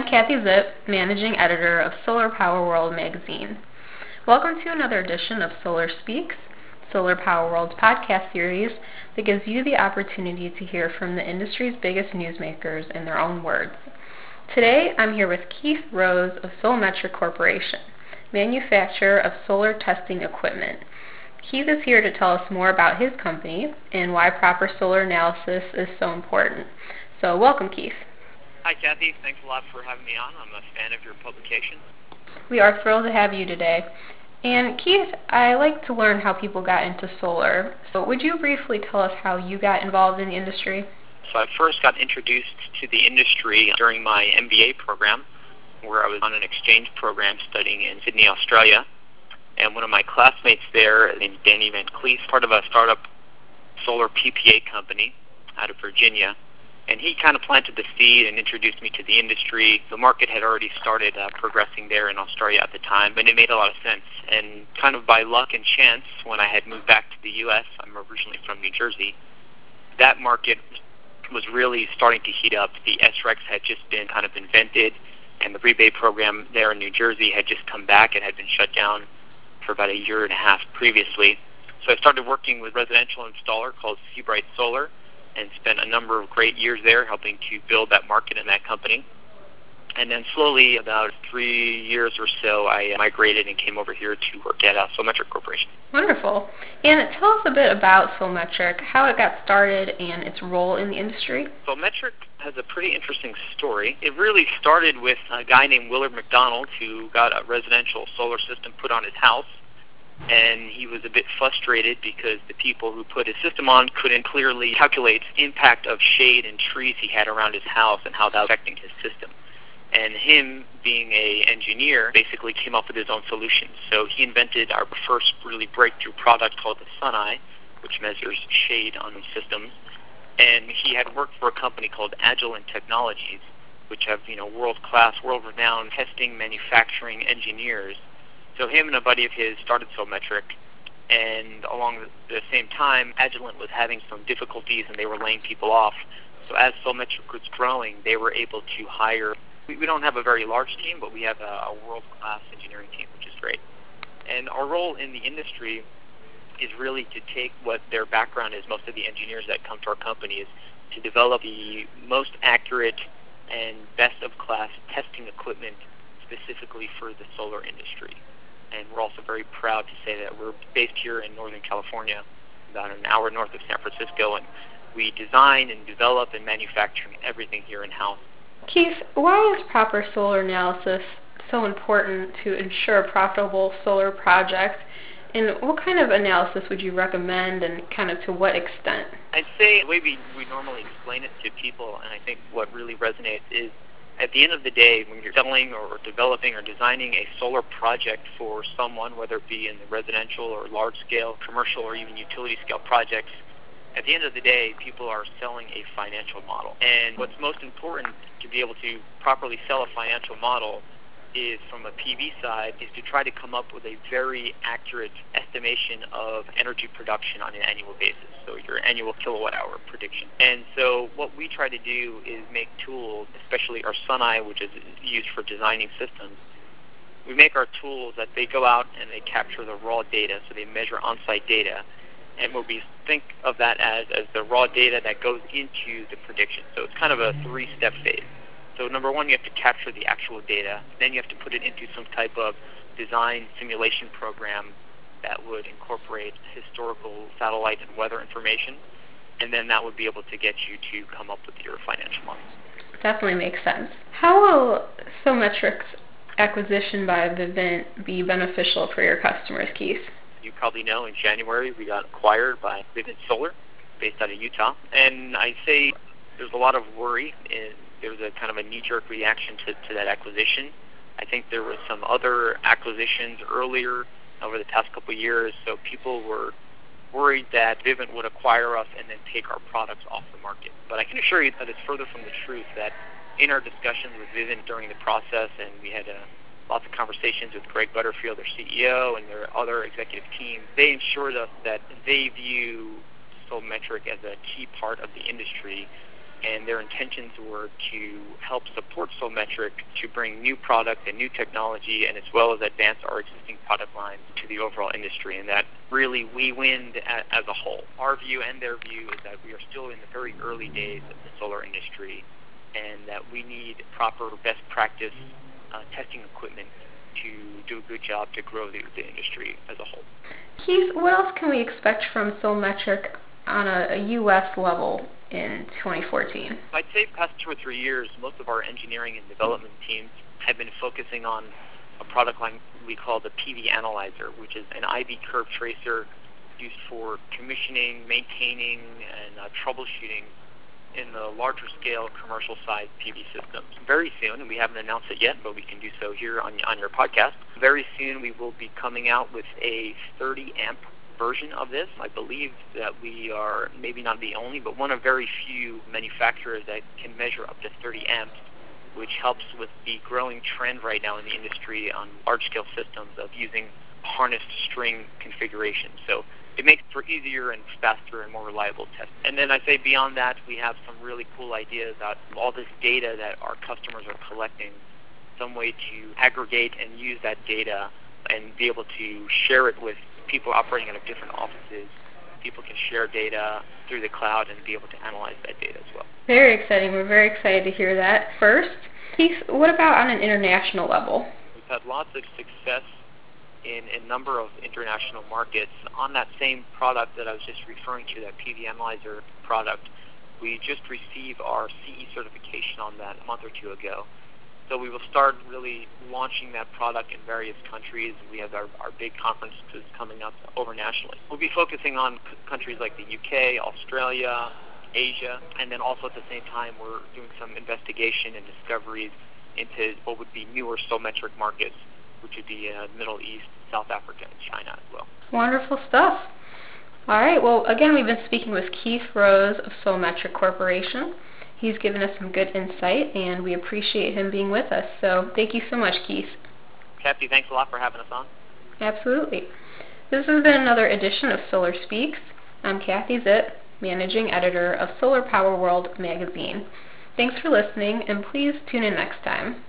I'm Kathy Zipp, Managing Editor of Solar Power World magazine. Welcome to another edition of Solar Speaks, Solar Power World's podcast series that gives you the opportunity to hear from the industry's biggest newsmakers in their own words. Today, I'm here with Keith Rose of Solmetric Corporation, manufacturer of solar testing equipment. Keith is here to tell us more about his company and why proper solar analysis is so important. So, welcome, Keith. Hi, Kathy. Thanks a lot for having me on. I'm a fan of your publication. We are thrilled to have you today. And Keith, I like to learn how people got into solar. So, would you briefly tell us how you got involved in the industry? So, I first got introduced to the industry during my MBA program, where I was on an exchange program studying in Sydney, Australia. And one of my classmates there, named Danny Van Cleef, part of a startup solar PPA company out of Virginia and he kind of planted the seed and introduced me to the industry. The market had already started uh, progressing there in Australia at the time, and it made a lot of sense. And kind of by luck and chance, when I had moved back to the U.S., I'm originally from New Jersey, that market was really starting to heat up. The SRECs had just been kind of invented, and the rebate program there in New Jersey had just come back. It had been shut down for about a year and a half previously. So I started working with a residential installer called Seabright Solar, and spent a number of great years there helping to build that market and that company. And then slowly, about three years or so, I migrated and came over here to work at uh, Solmetric Corporation. Wonderful. And tell us a bit about Solmetric, how it got started, and its role in the industry. Solmetric has a pretty interesting story. It really started with a guy named Willard MacDonald who got a residential solar system put on his house and he was a bit frustrated because the people who put his system on couldn't clearly calculate impact of shade and trees he had around his house and how that was affecting his system. And him being a engineer basically came up with his own solution. So he invented our first really breakthrough product called the SunEye, which measures shade on systems. And he had worked for a company called Agilent Technologies, which have you know world-class, world-renowned testing, manufacturing engineers so him and a buddy of his started Solmetric, and along the same time, Agilent was having some difficulties and they were laying people off. So as Solmetric was growing, they were able to hire. We, we don't have a very large team, but we have a, a world-class engineering team, which is great. And our role in the industry is really to take what their background is. Most of the engineers that come to our company is to develop the most accurate and best of class testing equipment specifically for the solar industry very proud to say that we're based here in Northern California, about an hour north of San Francisco, and we design and develop and manufacture everything here in house. Keith, why is proper solar analysis so important to ensure a profitable solar project? And what kind of analysis would you recommend and kind of to what extent? I'd say the way we, we normally explain it to people, and I think what really resonates is at the end of the day, when you're selling or developing or designing a solar project for someone, whether it be in the residential or large scale, commercial, or even utility scale projects, at the end of the day, people are selling a financial model. And what's most important to be able to properly sell a financial model is from a PV side is to try to come up with a very accurate estimation of energy production on an annual basis. So your annual kilowatt hour prediction. And so what we try to do is make tools, especially our SunEye, which is used for designing systems. We make our tools that they go out and they capture the raw data, so they measure on-site data. And what we think of that as as the raw data that goes into the prediction. So it's kind of a three-step phase. So number one, you have to capture the actual data. Then you have to put it into some type of design simulation program that would incorporate historical satellite and weather information. And then that would be able to get you to come up with your financial models. Definitely makes sense. How will Solmetric's acquisition by Vivint be beneficial for your customers, Keith? You probably know in January we got acquired by Vivint Solar based out of Utah. And I say there's a lot of worry in there was a kind of a knee-jerk reaction to, to that acquisition. I think there was some other acquisitions earlier over the past couple of years, so people were worried that Vivint would acquire us and then take our products off the market. But I can assure you that it's further from the truth that in our discussions with Vivint during the process, and we had uh, lots of conversations with Greg Butterfield, their CEO, and their other executive team, they assured us that they view Solmetric as a key part of the industry and their intentions were to help support Solmetric to bring new product and new technology, and as well as advance our existing product lines to the overall industry, and that really we win as a whole. Our view and their view is that we are still in the very early days of the solar industry, and that we need proper best practice uh, testing equipment to do a good job to grow the, the industry as a whole. Keith, what else can we expect from Solmetric on a, a U.S. level in 2014? I'd say past two or three years, most of our engineering and development teams have been focusing on a product line we call the PV Analyzer, which is an IV curve tracer used for commissioning, maintaining, and uh, troubleshooting in the larger scale commercial size PV systems. Very soon, and we haven't announced it yet, but we can do so here on, on your podcast. Very soon, we will be coming out with a 30 amp version of this. I believe that we are maybe not the only, but one of very few manufacturers that can measure up to 30 amps, which helps with the growing trend right now in the industry on large-scale systems of using harnessed string configuration. So it makes for easier and faster and more reliable testing. And then I say beyond that, we have some really cool ideas about all this data that our customers are collecting, some way to aggregate and use that data and be able to share it with people operating out of different offices, people can share data through the cloud and be able to analyze that data as well. Very exciting. We're very excited to hear that. First, Keith, what about on an international level? We've had lots of success in a number of international markets on that same product that I was just referring to, that PV Analyzer product. We just received our CE certification on that a month or two ago. So we will start really launching that product in various countries. We have our, our big conferences coming up over nationally. We'll be focusing on c- countries like the UK, Australia, Asia, and then also at the same time we're doing some investigation and discoveries into what would be newer Solmetric markets, which would be uh, Middle East, South Africa, and China as well. Wonderful stuff. All right. Well, again, we've been speaking with Keith Rose of Solmetric Corporation. He's given us some good insight, and we appreciate him being with us. So thank you so much, Keith. Kathy, thanks a lot for having us on. Absolutely. This has been another edition of Solar Speaks. I'm Kathy Zipp, Managing Editor of Solar Power World magazine. Thanks for listening, and please tune in next time.